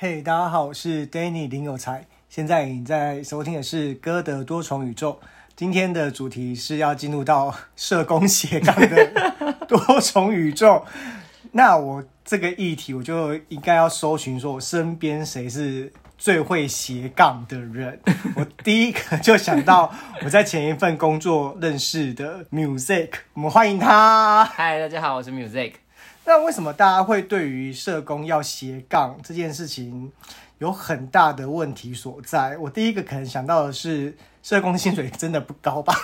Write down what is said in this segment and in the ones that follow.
嘿，hey, 大家好，我是 Danny 林有才。现在你在收听的是《歌的多重宇宙》。今天的主题是要进入到社工斜杠的多重宇宙。那我这个议题，我就应该要搜寻说，我身边谁是最会斜杠的人。我第一个就想到我在前一份工作认识的 Music，我们欢迎他。嗨，大家好，我是 Music。那为什么大家会对于社工要斜杠这件事情有很大的问题所在？我第一个可能想到的是，社工薪水真的不高吧？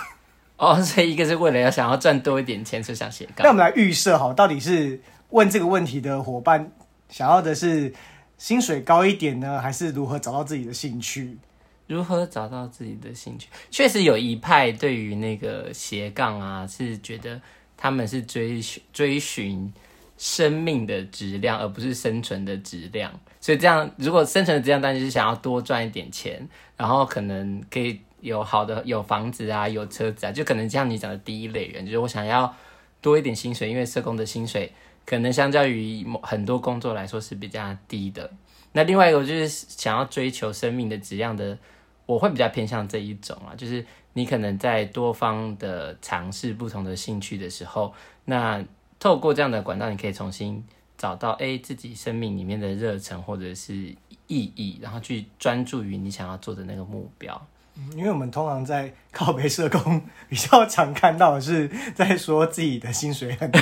哦，所以一个是为了要想要赚多一点钱，就想斜杠。那我们来预设好，到底是问这个问题的伙伴想要的是薪水高一点呢，还是如何找到自己的兴趣？如何找到自己的兴趣？确实有一派对于那个斜杠啊，是觉得他们是追寻追寻。生命的质量，而不是生存的质量。所以这样，如果生存的质量，当然就是想要多赚一点钱，然后可能可以有好的有房子啊，有车子啊，就可能像你讲的第一类人，就是我想要多一点薪水，因为社工的薪水可能相较于很多工作来说是比较低的。那另外一个就是想要追求生命的质量的，我会比较偏向这一种啊，就是你可能在多方的尝试不同的兴趣的时候，那。透过这样的管道，你可以重新找到诶自己生命里面的热忱或者是意义，然后去专注于你想要做的那个目标。因为我们通常在靠北社工比较常看到的是在说自己的薪水很低。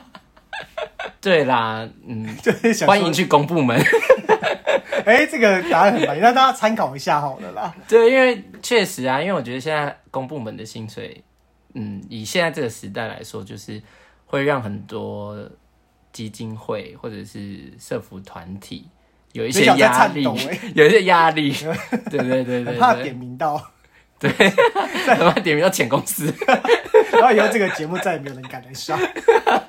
对啦，嗯，就是欢迎去公部门。哎，这个答案很满意，让大家参考一下好了啦。对，因为确实啊，因为我觉得现在公部门的薪水，嗯，以现在这个时代来说，就是。会让很多基金会或者是社服团体有一些压力，欸、有一些压力，对对对对，怕点名到，对，怕点名到前公司，然后以后这个节目再也没有人敢来上。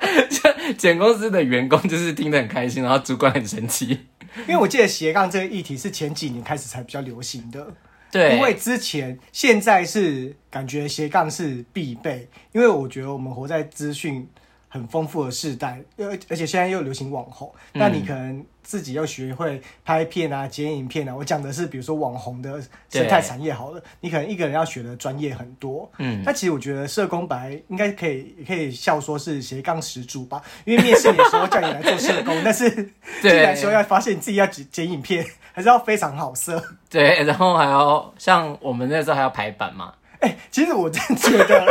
前公司的员工就是听得很开心，然后主管很生气，因为我记得斜杠这个议题是前几年开始才比较流行的，对，因为之前现在是感觉斜杠是必备，因为我觉得我们活在资讯。很丰富的世代，而而且现在又流行网红，那、嗯、你可能自己要学会拍片啊、剪影片啊。我讲的是，比如说网红的生态产业好了，你可能一个人要学的专业很多。嗯，那其实我觉得社工本来应该可以可以笑说是斜杠始祖吧，因为面试你的时候叫你来做社工，但是进来时候要发现你自己要剪剪影片，还是要非常好色。对，然后还要像我们那时候还要排版嘛。哎、欸，其实我真觉得。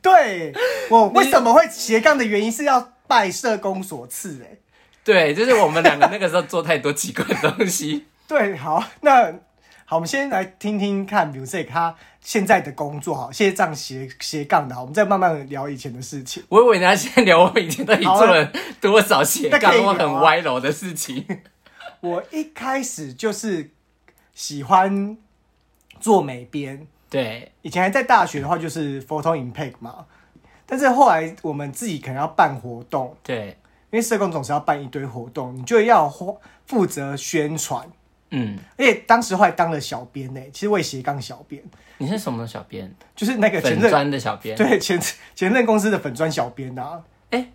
对，我 为什么会斜杠的原因是要拜社工所赐哎，对，就是我们两个那个时候做太多奇怪的东西。对，好，那好，我们先来听听看，比如说他现在的工作，哈，现在这样斜斜杠的，好，我们再慢慢聊以前的事情。我以为你要先聊我们以前到底做了多少斜杠或很歪楼的事情。我一开始就是喜欢做美编。对，以前还在大学的话，就是 photo impact 嘛。但是后来我们自己可能要办活动，对，因为社工总是要办一堆活动，你就要负负责宣传，嗯。而且当时后来当了小编呢，其实我也斜杠小编。你是什么小编？就是那个前粉专的小编，对，前前任公司的粉砖小编啊。哎，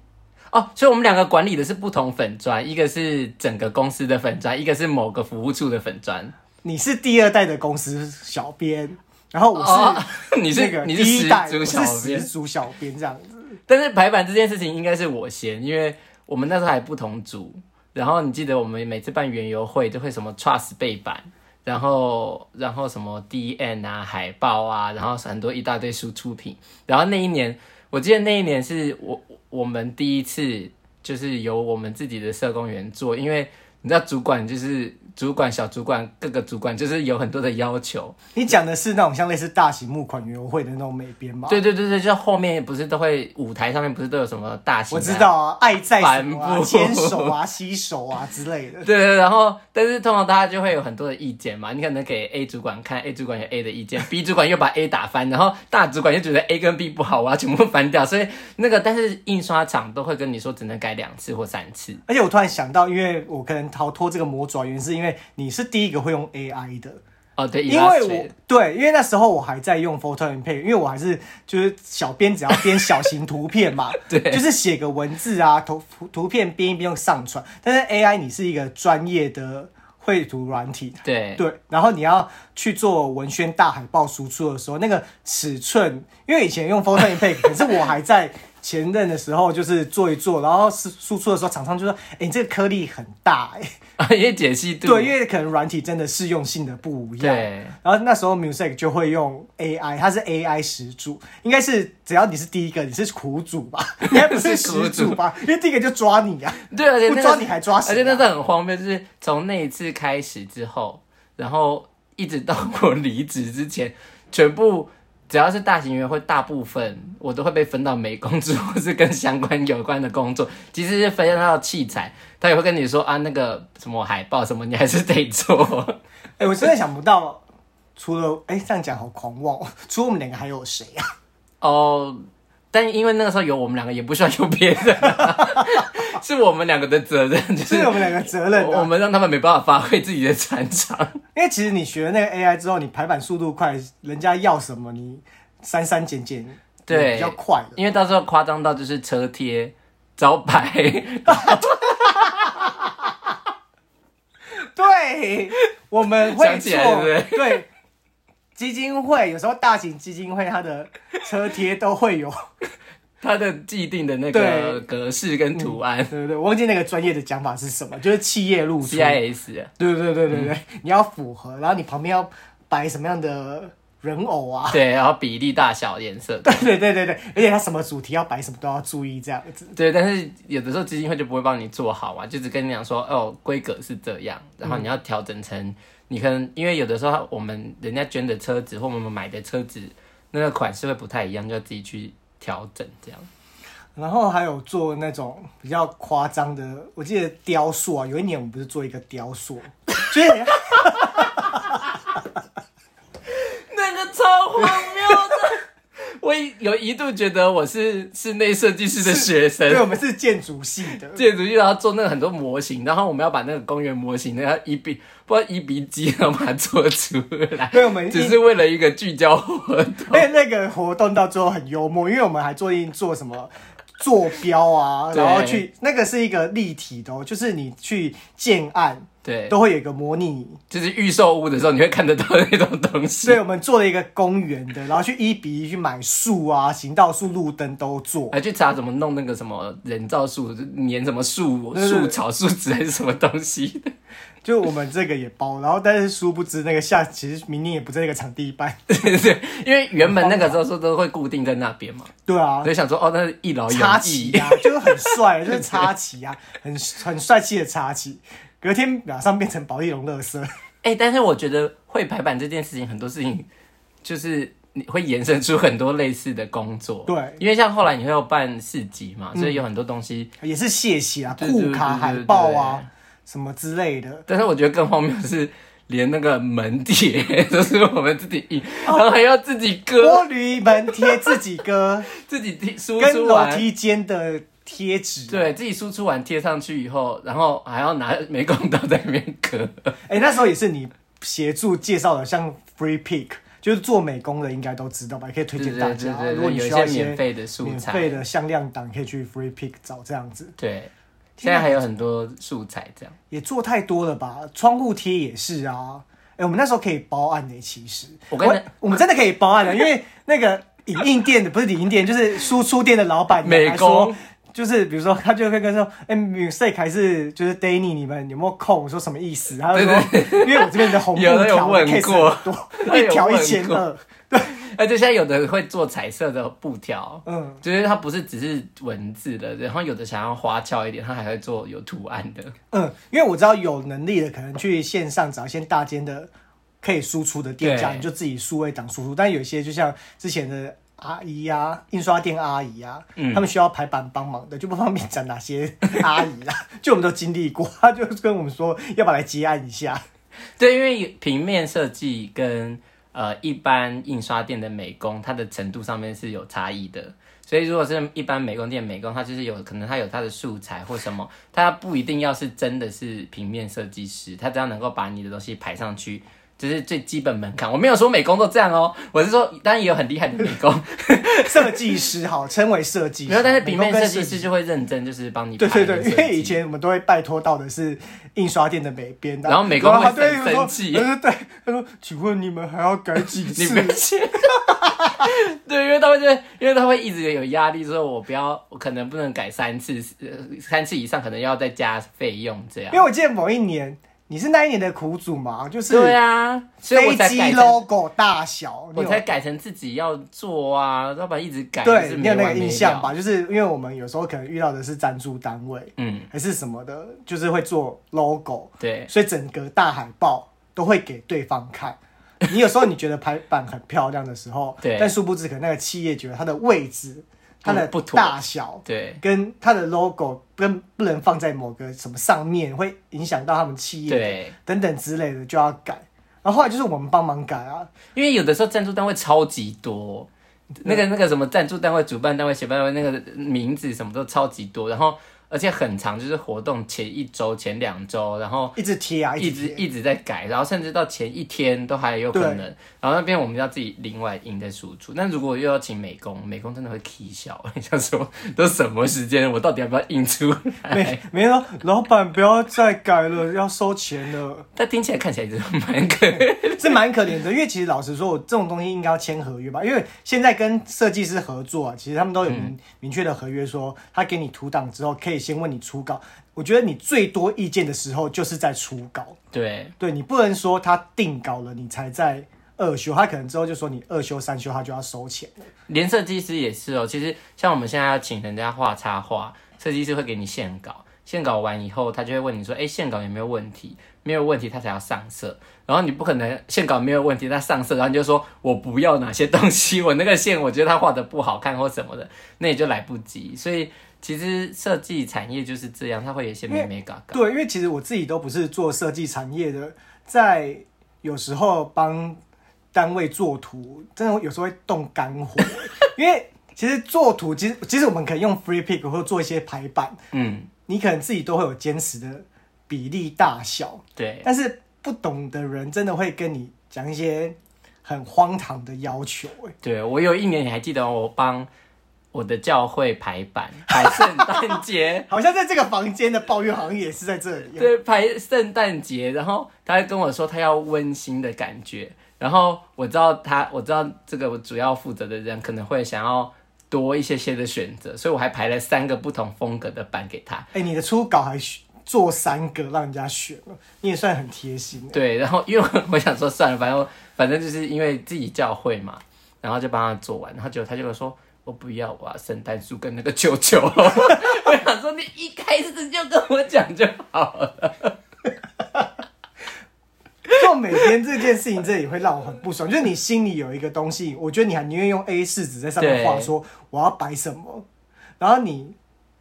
哦，所以我们两个管理的是不同粉砖，一个是整个公司的粉砖，一个是某个服务处的粉砖。你是第二代的公司小编。然后我是、哦、你是那个你是始祖小编，始祖小编这样子。但是排版这件事情应该是我先，因为我们那时候还不同组。然后你记得我们每次办园游会都会什么 Trust 背板，然后然后什么 DN 啊海报啊，然后很多一大堆输出品。然后那一年我记得那一年是我我们第一次就是由我们自己的社工员做，因为你知道主管就是。主管、小主管、各个主管，就是有很多的要求。你讲的是那种像类似大型募款园游会的那种美编吗？对对对对，就后面不是都会舞台上面不是都有什么大型？我知道啊，爱在什么啊，牵手啊、洗手啊之类的。对对，然后但是通常大家就会有很多的意见嘛。你可能给 A 主管看，A 主管有 A 的意见，B 主管又把 A 打翻，然后大主管又觉得 A 跟 B 不好，我要全部翻掉。所以那个，但是印刷厂都会跟你说只能改两次或三次。而且我突然想到，因为我可能逃脱这个魔爪，原因是因为你是第一个会用 AI 的，哦，对，因为我对，因为那时候我还在用 Photoshop Paint，因为我还是就是小编，只要编小型图片嘛，对，就是写个文字啊，图图片编一编用上传。但是 AI 你是一个专业的绘图软体，对对，然后你要去做文宣大海报输出的时候，那个尺寸，因为以前用 Photoshop Paint，可是我还在。前任的时候就是做一做，然后输输出的时候，厂商就说：“哎、欸，你这个颗粒很大、欸，哎，因为解析度，对，因为可能软体真的适用性的不一样。”对。然后那时候 music 就会用 AI，它是 AI 始祖，应该是只要你是第一个，你是苦主吧？应该不是始祖吧？因为第一个就抓你呀、啊。对，而且、那个、不抓你还抓谁、啊？而且那是很荒谬，就是从那一次开始之后，然后一直到我离职之前，全部。只要是大型园会，大部分我都会被分到美工组，或是跟相关有关的工作。即使是分到器材，他也会跟你说啊，那个什么海报什么，你还是得做。哎、欸，我真的想不到，除了哎、欸、这样讲好狂妄，除了我们两个还有谁啊？哦。但因为那个时候有我们两个，也不需要有别人，是我们两个的责任，就是我们两个责任。我们让他们没办法发挥自己的专长。因为其实你学了那个 AI 之后，你排版速度快，人家要什么你删删减减，对，比较快。因为到时候夸张到就是车贴、招牌，对，我们会做，对，对。基金会有时候大型基金会它的车贴都会有它的既定的那个格式跟图案，对对对，我忘记那个专业的讲法是什么，就是企业路 CIS，对对对对对对，你要符合，然后你旁边要摆什么样的人偶啊？对，然后比例大小颜色，对对对对对，而且它什么主题要摆什么都要注意这样子。对，但是有的时候基金会就不会帮你做好啊，就只跟你讲说哦，规格是这样，然后你要调整成。你可能因为有的时候我们人家捐的车子或我们买的车子那个款式会不太一样，就要自己去调整这样。然后还有做那种比较夸张的，我记得雕塑啊，有一年我们不是做一个雕塑，所 以 那个超荒。我有一度觉得我是室内设计师的学生，对，我们是建筑系的，建筑系然后做那个很多模型，然后我们要把那个公园模型，那个一比不知道一比几，然后把它做出来。对，我们只是为了一个聚焦活动。因为那个活动到最后很幽默，因为我们还做一做什么坐标啊，然后去那个是一个立体的，哦就是你去建案。对，都会有一个模拟，就是预售屋的时候，你会看得到那种东西。对，我们做了一个公园的，然后去一比一去买树啊，行道树、路灯都做，还去查怎么弄那个什么人造树，粘什么树树草、树枝还是什么东西的。就我们这个也包，然后但是殊不知那个下其实明年也不在那个场地办。对对，因为原本那个时候说都会固定在那边嘛。对啊，所以想说哦，那是一劳插旗啊，就是很帅，就是插旗啊，很很帅气的插旗。隔天马上变成保丽龙乐色。哎、欸，但是我觉得会排版这件事情，很多事情就是你会延伸出很多类似的工作。对，因为像后来你会有办市集嘛，所以有很多东西、嗯、也是谢谢啊，铺卡、海报啊什么之类的。但是我觉得更荒谬的是，连那个门贴都 是我们自己印，然后还要自己割玻璃门贴，自己割，自己贴 输出跟楼梯间的。贴纸、啊，对自己输出完贴上去以后，然后还要拿美工刀在里面割。哎、欸，那时候也是你协助介绍的，像 Free Pick，就是做美工的应该都知道吧？也可以推荐大家。对对对对，如果你需要一些免费的素材、免费的向量档，可以去 Free Pick 找这样子。对，现在还有很多素材，这样也做太多了吧？窗户贴也是啊。哎、欸，我们那时候可以包案的、欸，其实我跟我，我们真的可以包案的，因为那个影印店的不是影印店，就是输出店的老板美工。就是比如说，他就会跟说：“哎、欸，music 还是就是 Danny，你们有没有空？”我说什么意思？他就说：“对对对，因为我这边的红布条有问过，多 一条一千二。” 对，而且现在有的会做彩色的布条，嗯，就是它不是只是文字的，然后有的想要花俏一点，它还会做有图案的。嗯，因为我知道有能力的可能去线上找一些大间的可以输出的店家，你就自己数位档输出。但有一些就像之前的。阿姨呀、啊，印刷店阿姨呀、啊，嗯、他们需要排版帮忙的，就不方便讲哪些 阿姨啦。就我们都经历过，他就跟我们说要不要来接案一下。对，因为平面设计跟呃一般印刷店的美工，它的程度上面是有差异的。所以如果是一般美工店美工，它就是有可能它有它的素材或什么，它不一定要是真的是平面设计师，他只要能够把你的东西排上去。这是最基本门槛。我没有说美工都这样哦，我是说当然也有很厉害的美工 设计师，好称为设计师。没有，但是平面设计师就会认真，就是帮你。对对对，因为以前我们都会拜托到的是印刷店的美编，然后美工会很生气。对对对，他说：“请问你们还要改几次？”你们先。对，因为他会觉得，因为他会一直有压力，说我不要，我可能不能改三次，三次以上可能要再加费用这样。因为我记得某一年你是那一年的苦主嘛，就是对啊，所以我才改 logo 大小，我才改成自己要做啊，要不然一直改。对，你有那个印象吧？就是因为我们有时候可能遇到的是赞助单位，嗯，还是什么的，就是会做 logo，对，所以整个大海报都会给对方看。你有时候你觉得排版很漂亮的时候，对，但殊不知可能那个企业觉得它的位置、它的大小，对，跟它的 logo 跟不能放在某个什么上面，会影响到他们企业，对，等等之类的就要改。然后后来就是我们帮忙改啊，因为有的时候赞助单位超级多，那个那个什么赞助单位、主办单位、协办单位那个名字什么都超级多，然后。而且很长，就是活动前一周、前两周，然后一直贴啊，一直一直在改，然后甚至到前一天都还有可能。然后那边我们要自己另外印在输出。那如果又要请美工，美工真的会气笑，想说都什么时间，我到底要不要印出来？没没有，老板不要再改了，要收钱了。但听起来看起来是蛮可怜，是蛮可怜的。因为其实老实说，我这种东西应该要签合约吧？因为现在跟设计师合作啊，其实他们都有明、嗯、明确的合约说，说他给你图档之后可以。先问你初稿，我觉得你最多意见的时候就是在初稿。对，对你不能说他定稿了，你才在二修，他可能之后就说你二修三修，他就要收钱了。连设计师也是哦。其实像我们现在要请人家画插画，设计师会给你线稿，线稿完以后，他就会问你说：“哎，线稿有没有问题？没有问题，他才要上色。然后你不可能线稿没有问题，他上色，然后你就说我不要哪些东西，我那个线我觉得他画的不好看或什么的，那也就来不及。所以。其实设计产业就是这样，他会有一些眉眉角角。对，因为其实我自己都不是做设计产业的，在有时候帮单位做图，真的有时候会动肝火。因为其实做图，其实其实我们可以用 free pick 或做一些排版，嗯，你可能自己都会有坚持的比例大小，对。但是不懂的人真的会跟你讲一些很荒唐的要求，哎。对，我有一年你还记得我帮。我的教会排版排圣诞节，好像在这个房间的抱怨好像也是在这里。对，排圣诞节，然后他还跟我说他要温馨的感觉，然后我知道他，我知道这个我主要负责的人可能会想要多一些些的选择，所以我还排了三个不同风格的版给他。哎、欸，你的初稿还做三个让人家选了，你也算很贴心。对，然后因为我想说算了，反正反正就是因为自己教会嘛，然后就帮他做完，然后结果他就说。我不要啊，圣诞树跟那个球球。我想说，你一开始就跟我讲就好了。做每天这件事情，这也会让我很不爽。就是你心里有一个东西，我觉得你还宁愿用 A 四纸在上面画，说我要摆什么，然后你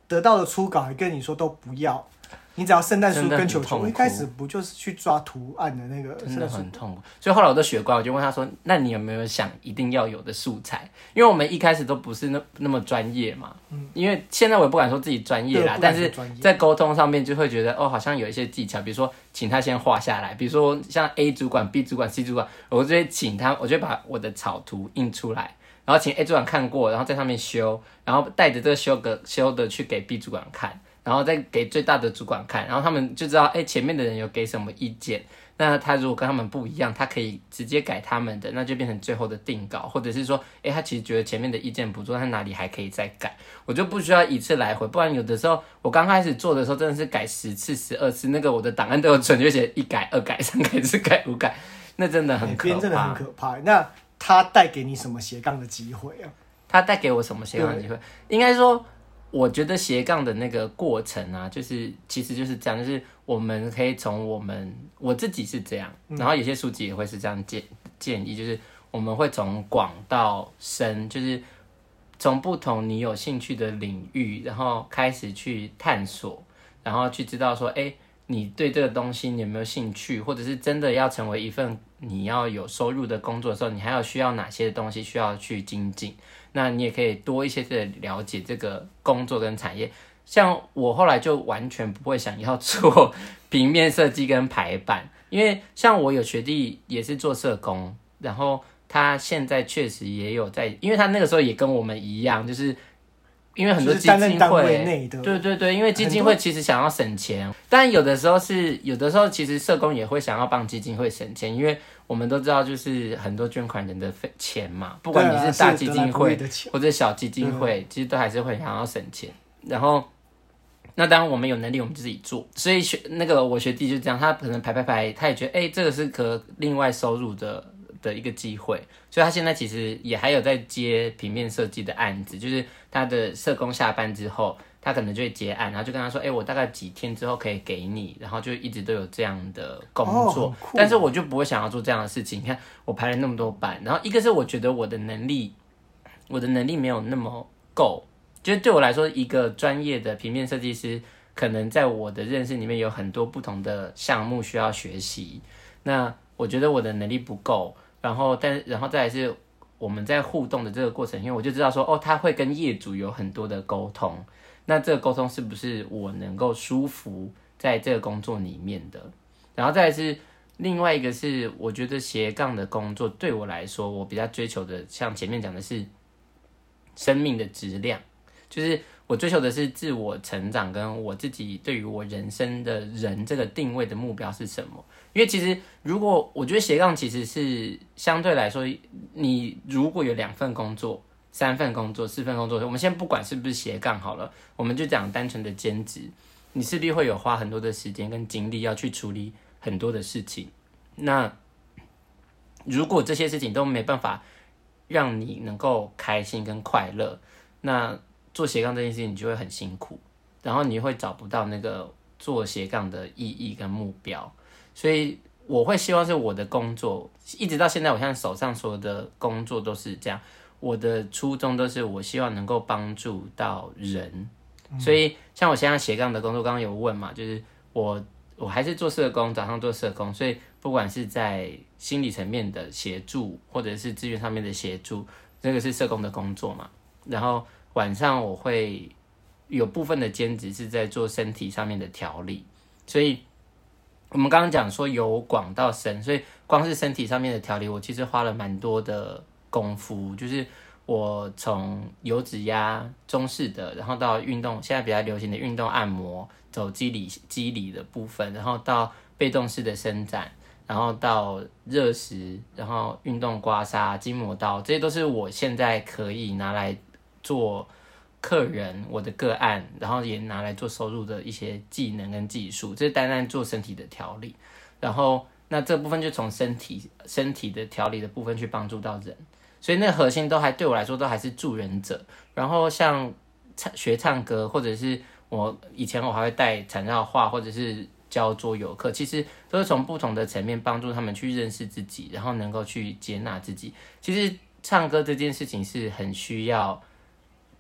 得到的初稿还跟你说都不要。你只要圣诞树跟球球，一开始不就是去抓图案的那个？真的很痛苦。所以后来我都学乖，我就问他说：“那你有没有想一定要有的素材？”因为我们一开始都不是那那么专业嘛。嗯。因为现在我也不敢说自己专业啦，但是在沟通上面就会觉得哦，好像有一些技巧，比如说请他先画下来，比如说像 A 主管、B 主管、C 主管，我就会请他，我就会把我的草图印出来，然后请 A 主管看过，然后在上面修，然后带着这个修个修的去给 B 主管看。然后再给最大的主管看，然后他们就知道，哎，前面的人有给什么意见。那他如果跟他们不一样，他可以直接改他们的，那就变成最后的定稿，或者是说，哎，他其实觉得前面的意见不错，他哪里还可以再改，我就不需要一次来回。不然有的时候我刚开始做的时候，真的是改十次、十二次，那个我的档案都有准确写一改、二改、三改、四改、五改，那真的很可怕。真的很可怕。那他带给你什么斜杠的机会啊？他带给我什么斜杠的机会？应该说。我觉得斜杠的那个过程啊，就是其实就是这样，就是我们可以从我们我自己是这样，然后有些书籍也会是这样建建议，就是我们会从广到深，就是从不同你有兴趣的领域，然后开始去探索，然后去知道说，哎，你对这个东西你有没有兴趣，或者是真的要成为一份你要有收入的工作的时候，你还要需要哪些东西需要去精进。那你也可以多一些的了解这个工作跟产业，像我后来就完全不会想要做平面设计跟排版，因为像我有学弟也是做社工，然后他现在确实也有在，因为他那个时候也跟我们一样，就是。因为很多基金会，对对对，因为基金会其实想要省钱，但有的时候是有的时候，其实社工也会想要帮基金会省钱，因为我们都知道，就是很多捐款人的费钱嘛，不管你是大基金会或者小基金会，其实都还是会想要省钱。然后，那当然我们有能力，我们就自己做。所以学那个我学弟就这样，他可能排排排，他也觉得，哎，这个是可另外收入的。的一个机会，所以他现在其实也还有在接平面设计的案子，就是他的社工下班之后，他可能就会接案，然后就跟他说：“哎、欸，我大概几天之后可以给你。”然后就一直都有这样的工作。哦、但是我就不会想要做这样的事情。你看，我排了那么多班，然后一个是我觉得我的能力，我的能力没有那么够，就是对我来说，一个专业的平面设计师，可能在我的认识里面有很多不同的项目需要学习。那我觉得我的能力不够。然后，但然后再来是我们在互动的这个过程，因为我就知道说，哦，他会跟业主有很多的沟通，那这个沟通是不是我能够舒服在这个工作里面的？然后再来是另外一个是，我觉得斜杠的工作对我来说，我比较追求的，像前面讲的是生命的质量，就是我追求的是自我成长，跟我自己对于我人生的人这个定位的目标是什么？因为其实，如果我觉得斜杠其实是相对来说，你如果有两份工作、三份工作、四份工作，我们先不管是不是斜杠好了，我们就讲单纯的兼职，你势必会有花很多的时间跟精力要去处理很多的事情。那如果这些事情都没办法让你能够开心跟快乐，那做斜杠这件事情你就会很辛苦，然后你会找不到那个做斜杠的意义跟目标。所以我会希望是我的工作，一直到现在，我现在手上所有的工作都是这样。我的初衷都是我希望能够帮助到人。所以像我现在斜杠的工作，刚刚有问嘛，就是我我还是做社工，早上做社工，所以不管是在心理层面的协助，或者是资源上面的协助，这个是社工的工作嘛。然后晚上我会有部分的兼职是在做身体上面的调理，所以。我们刚刚讲说由广到深，所以光是身体上面的调理，我其实花了蛮多的功夫。就是我从油指压中式的，然后到运动，现在比较流行的运动按摩，走肌理肌理的部分，然后到被动式的伸展，然后到热石，然后运动刮痧、筋膜刀，这些都是我现在可以拿来做。客人，我的个案，然后也拿来做收入的一些技能跟技术，这是单单做身体的调理。然后那这部分就从身体身体的调理的部分去帮助到人，所以那核心都还对我来说都还是助人者。然后像唱学唱歌，或者是我以前我还会带禅绕画，或者是教桌游课，其实都是从不同的层面帮助他们去认识自己，然后能够去接纳自己。其实唱歌这件事情是很需要。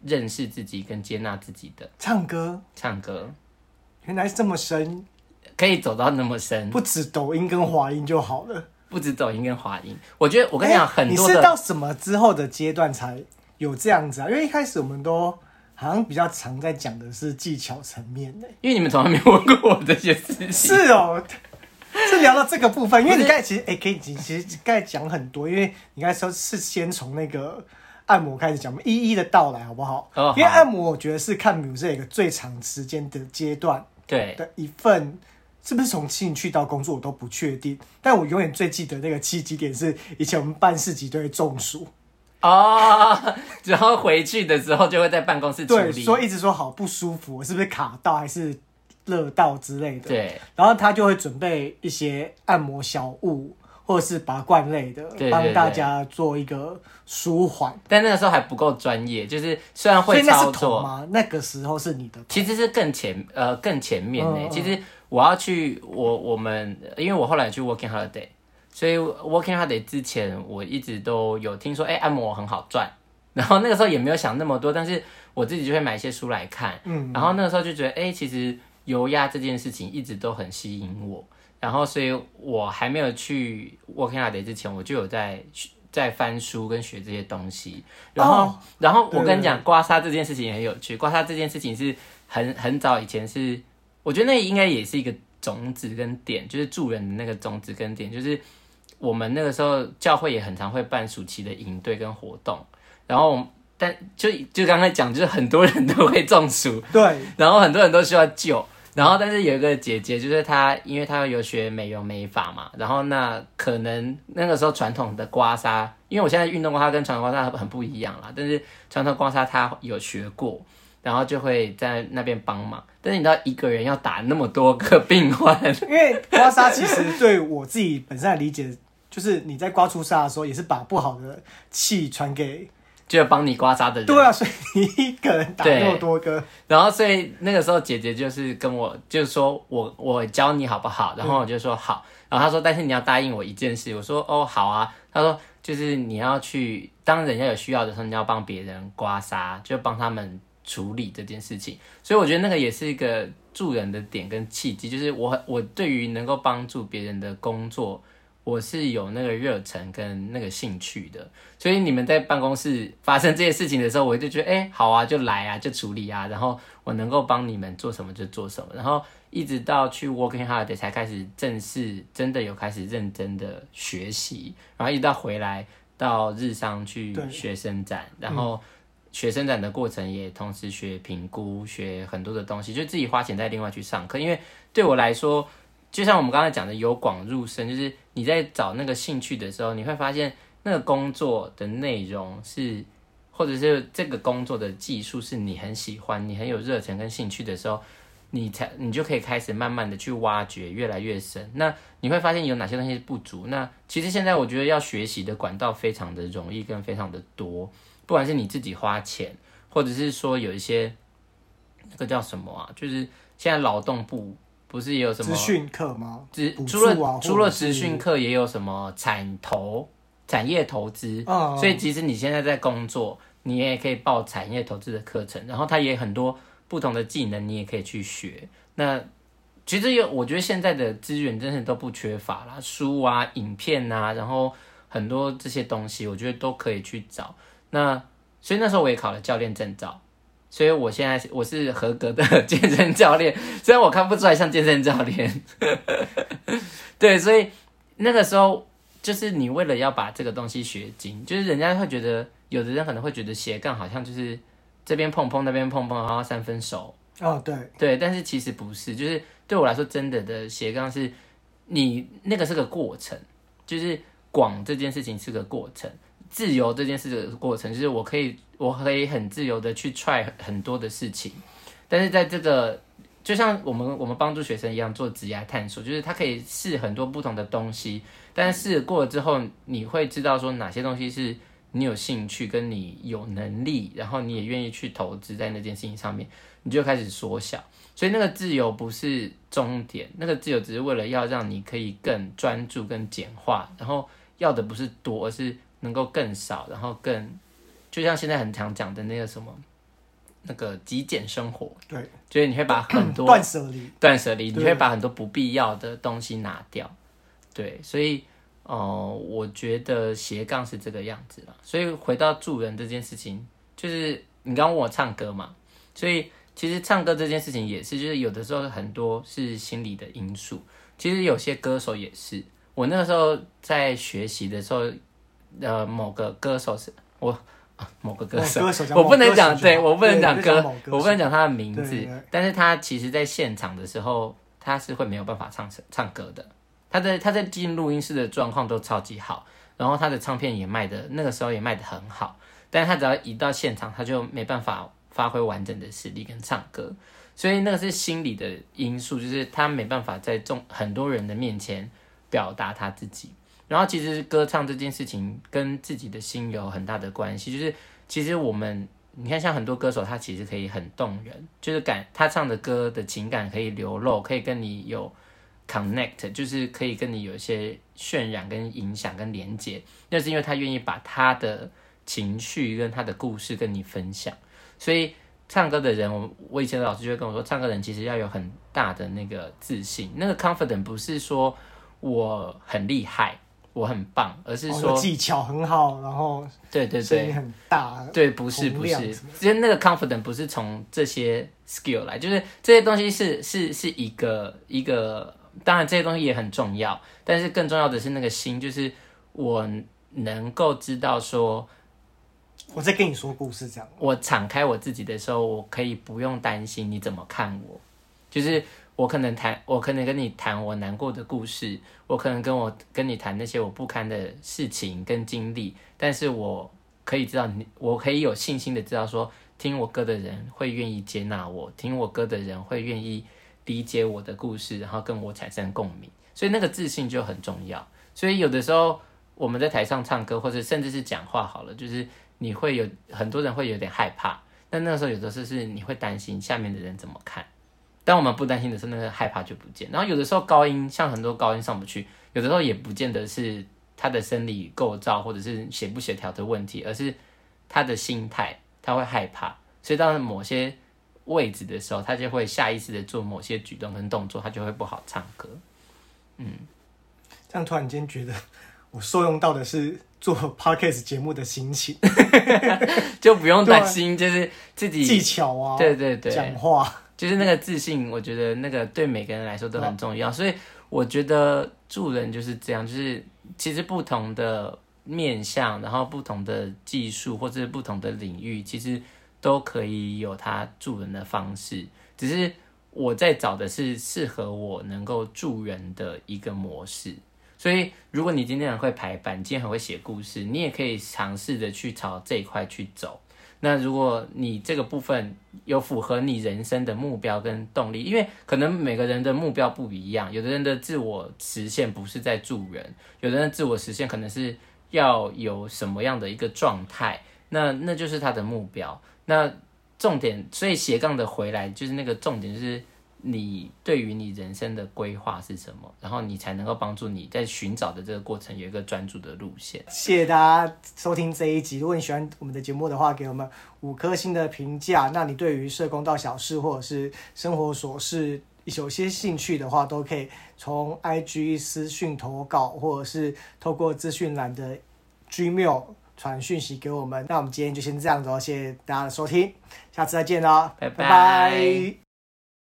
认识自己跟接纳自己的唱歌，唱歌，原来是这么深，可以走到那么深，不止抖音跟滑音就好了，不止抖音跟滑音。我觉得我跟你讲，很多、欸、你是到什么之后的阶段才有这样子啊？因为一开始我们都好像比较常在讲的是技巧层面的，因为你们从来没有问过我这些事情。是哦，是聊到这个部分，因为你刚才其实哎、欸，可以其实刚才讲很多，因为你刚才说是先从那个。按摩开始讲，我们一一的到来好不好？哦、因为按摩，我觉得是看 music 最长时间的阶段，对的一份，是不是从兴趣到工作我都不确定。但我永远最记得那个契机点是，以前我们办市集都会中暑哦，然后回去的时候就会在办公室处理，对，说一直说好不舒服，是不是卡到还是热到之类的？对，然后他就会准备一些按摩小物。或者是拔罐类的，帮大家做一个舒缓。但那个时候还不够专业，就是虽然会操作吗？那个时候是你的，其实是更前呃更前面呢。嗯、其实我要去我我们，因为我后来去 working holiday，所以 working holiday 之前我一直都有听说，哎、欸，按摩很好赚。然后那个时候也没有想那么多，但是我自己就会买一些书来看。嗯，然后那个时候就觉得，哎、欸，其实油压这件事情一直都很吸引我。然后，所以我还没有去 Working Holiday 之前，我就有在在翻书跟学这些东西。然后，哦、然后我跟你讲，刮痧这件事情也很有趣。刮痧这件事情是很很早以前是，我觉得那应该也是一个种子跟点，就是助人的那个种子跟点，就是我们那个时候教会也很常会办暑期的营队跟活动，然后但就就刚才讲，就是很多人都会中暑，对，然后很多人都需要救。然后，但是有一个姐姐，就是她，因为她有学美容美发嘛，然后那可能那个时候传统的刮痧，因为我现在运动刮跟传统刮痧很不一样啦，但是传统刮痧她有学过，然后就会在那边帮忙。但是你知道，一个人要打那么多个病患，因为刮痧其实对我自己本身的理解，就是你在刮出痧的时候，也是把不好的气传给。就要帮你刮痧的人，对啊，所以你一个人打那么多个，然后所以那个时候姐姐就是跟我，就是说我我教你好不好？然后我就说好，然后她说，但是你要答应我一件事，我说哦好啊，她说就是你要去，当人家有需要的时候，你要帮别人刮痧，就帮他们处理这件事情。所以我觉得那个也是一个助人的点跟契机，就是我我对于能够帮助别人的工作。我是有那个热忱跟那个兴趣的，所以你们在办公室发生这些事情的时候，我就觉得，哎、欸，好啊，就来啊，就处理啊，然后我能够帮你们做什么就做什么，然后一直到去 Working Holiday 才开始正式真的有开始认真的学习，然后一直到回来到日商去学生展，然后学生展的过程也同时学评估，学很多的东西，就自己花钱再另外去上课，因为对我来说。就像我们刚才讲的，由广入深，就是你在找那个兴趣的时候，你会发现那个工作的内容是，或者是这个工作的技术是你很喜欢、你很有热忱跟兴趣的时候，你才你就可以开始慢慢的去挖掘，越来越深。那你会发现有哪些东西不足？那其实现在我觉得要学习的管道非常的容易跟非常的多，不管是你自己花钱，或者是说有一些那个叫什么啊，就是现在劳动部。不是也有什么资讯课吗？除了除了资讯课，也有什么产投产业投资。哦，所以其实你现在在工作，你也可以报产业投资的课程，然后它也很多不同的技能，你也可以去学。那其实有，我觉得现在的资源真的都不缺乏啦，书啊、影片啊，然后很多这些东西，我觉得都可以去找。那所以那时候我也考了教练证照。所以我现在我是合格的 健身教练，虽然我看不出来像健身教练，对，所以那个时候就是你为了要把这个东西学精，就是人家会觉得，有的人可能会觉得斜杠好像就是这边碰碰那边碰碰，然后三分熟哦，对对，但是其实不是，就是对我来说，真的的斜杠是你那个是个过程，就是广这件事情是个过程。自由这件事的过程，就是我可以，我可以很自由的去 try 很多的事情，但是在这个，就像我们我们帮助学生一样做职业探索，就是他可以试很多不同的东西，但是过了之后，你会知道说哪些东西是你有兴趣，跟你有能力，然后你也愿意去投资在那件事情上面，你就开始缩小。所以那个自由不是终点，那个自由只是为了要让你可以更专注、更简化，然后要的不是多，而是。能够更少，然后更，就像现在很常讲的那个什么，那个极简生活，对，就是你会把很多 断舍离，断舍离，你会把很多不必要的东西拿掉，对，所以，哦、呃，我觉得斜杠是这个样子了。所以回到助人这件事情，就是你刚刚问我唱歌嘛，所以其实唱歌这件事情也是，就是有的时候很多是心理的因素，其实有些歌手也是，我那个时候在学习的时候。呃，某个歌手是我，某个歌手，歌手我不能讲，对我不能讲歌，我不能讲他的名字，但是他其实在现场的时候，他是会没有办法唱唱歌的。他在他在进录音室的状况都超级好，然后他的唱片也卖的那个时候也卖的很好，但是他只要一到现场，他就没办法发挥完整的实力跟唱歌，所以那个是心理的因素，就是他没办法在众很多人的面前表达他自己。然后其实歌唱这件事情跟自己的心有很大的关系，就是其实我们你看像很多歌手，他其实可以很动人，就是感他唱的歌的情感可以流露，可以跟你有 connect，就是可以跟你有一些渲染跟影响跟连接，那是因为他愿意把他的情绪跟他的故事跟你分享。所以唱歌的人，我我以前的老师就会跟我说，唱歌的人其实要有很大的那个自信，那个 confident 不是说我很厉害。我很棒，而是说、哦、技巧很好，然后对对对，声音很大，对，不是不是，其实那个 confident 不是从这些 skill 来，就是这些东西是是是一个一个，当然这些东西也很重要，但是更重要的是那个心，就是我能够知道说，我在跟你说故事这样，我敞开我自己的时候，我可以不用担心你怎么看我，就是。我可能谈，我可能跟你谈我难过的故事，我可能跟我跟你谈那些我不堪的事情跟经历，但是我可以知道你，我可以有信心的知道说，听我歌的人会愿意接纳我，听我歌的人会愿意理解我的故事，然后跟我产生共鸣，所以那个自信就很重要。所以有的时候我们在台上唱歌，或者甚至是讲话好了，就是你会有很多人会有点害怕，但那个时候有的时候是你会担心下面的人怎么看。当我们不担心的是，那个害怕就不见。然后有的时候高音，像很多高音上不去，有的时候也不见得是他的生理构造或者是协不协调的问题，而是他的心态，他会害怕。所以到某些位置的时候，他就会下意识的做某些举动跟动作，他就会不好唱歌。嗯，这样突然间觉得我受用到的是做 podcast 节目的心情，就不用担心，就是自己技巧啊，对对对，讲话。就是那个自信，我觉得那个对每个人来说都很重要，所以我觉得助人就是这样，就是其实不同的面向，然后不同的技术或者是不同的领域，其实都可以有他助人的方式，只是我在找的是适合我能够助人的一个模式。所以如果你今天很会排版，今天很会写故事，你也可以尝试着去朝这一块去走。那如果你这个部分有符合你人生的目标跟动力，因为可能每个人的目标不一样，有的人的自我实现不是在助人，有的人的自我实现可能是要有什么样的一个状态，那那就是他的目标。那重点，所以斜杠的回来就是那个重点就是。你对于你人生的规划是什么？然后你才能够帮助你在寻找的这个过程有一个专注的路线。谢谢大家收听这一集。如果你喜欢我们的节目的话，给我们五颗星的评价。那你对于社工到小事或者是生活琐事有些兴趣的话，都可以从 IG 私讯投稿，或者是透过资讯栏的 Gmail 传讯息给我们。那我们今天就先这样子哦，谢谢大家的收听，下次再见啦，拜拜。拜拜。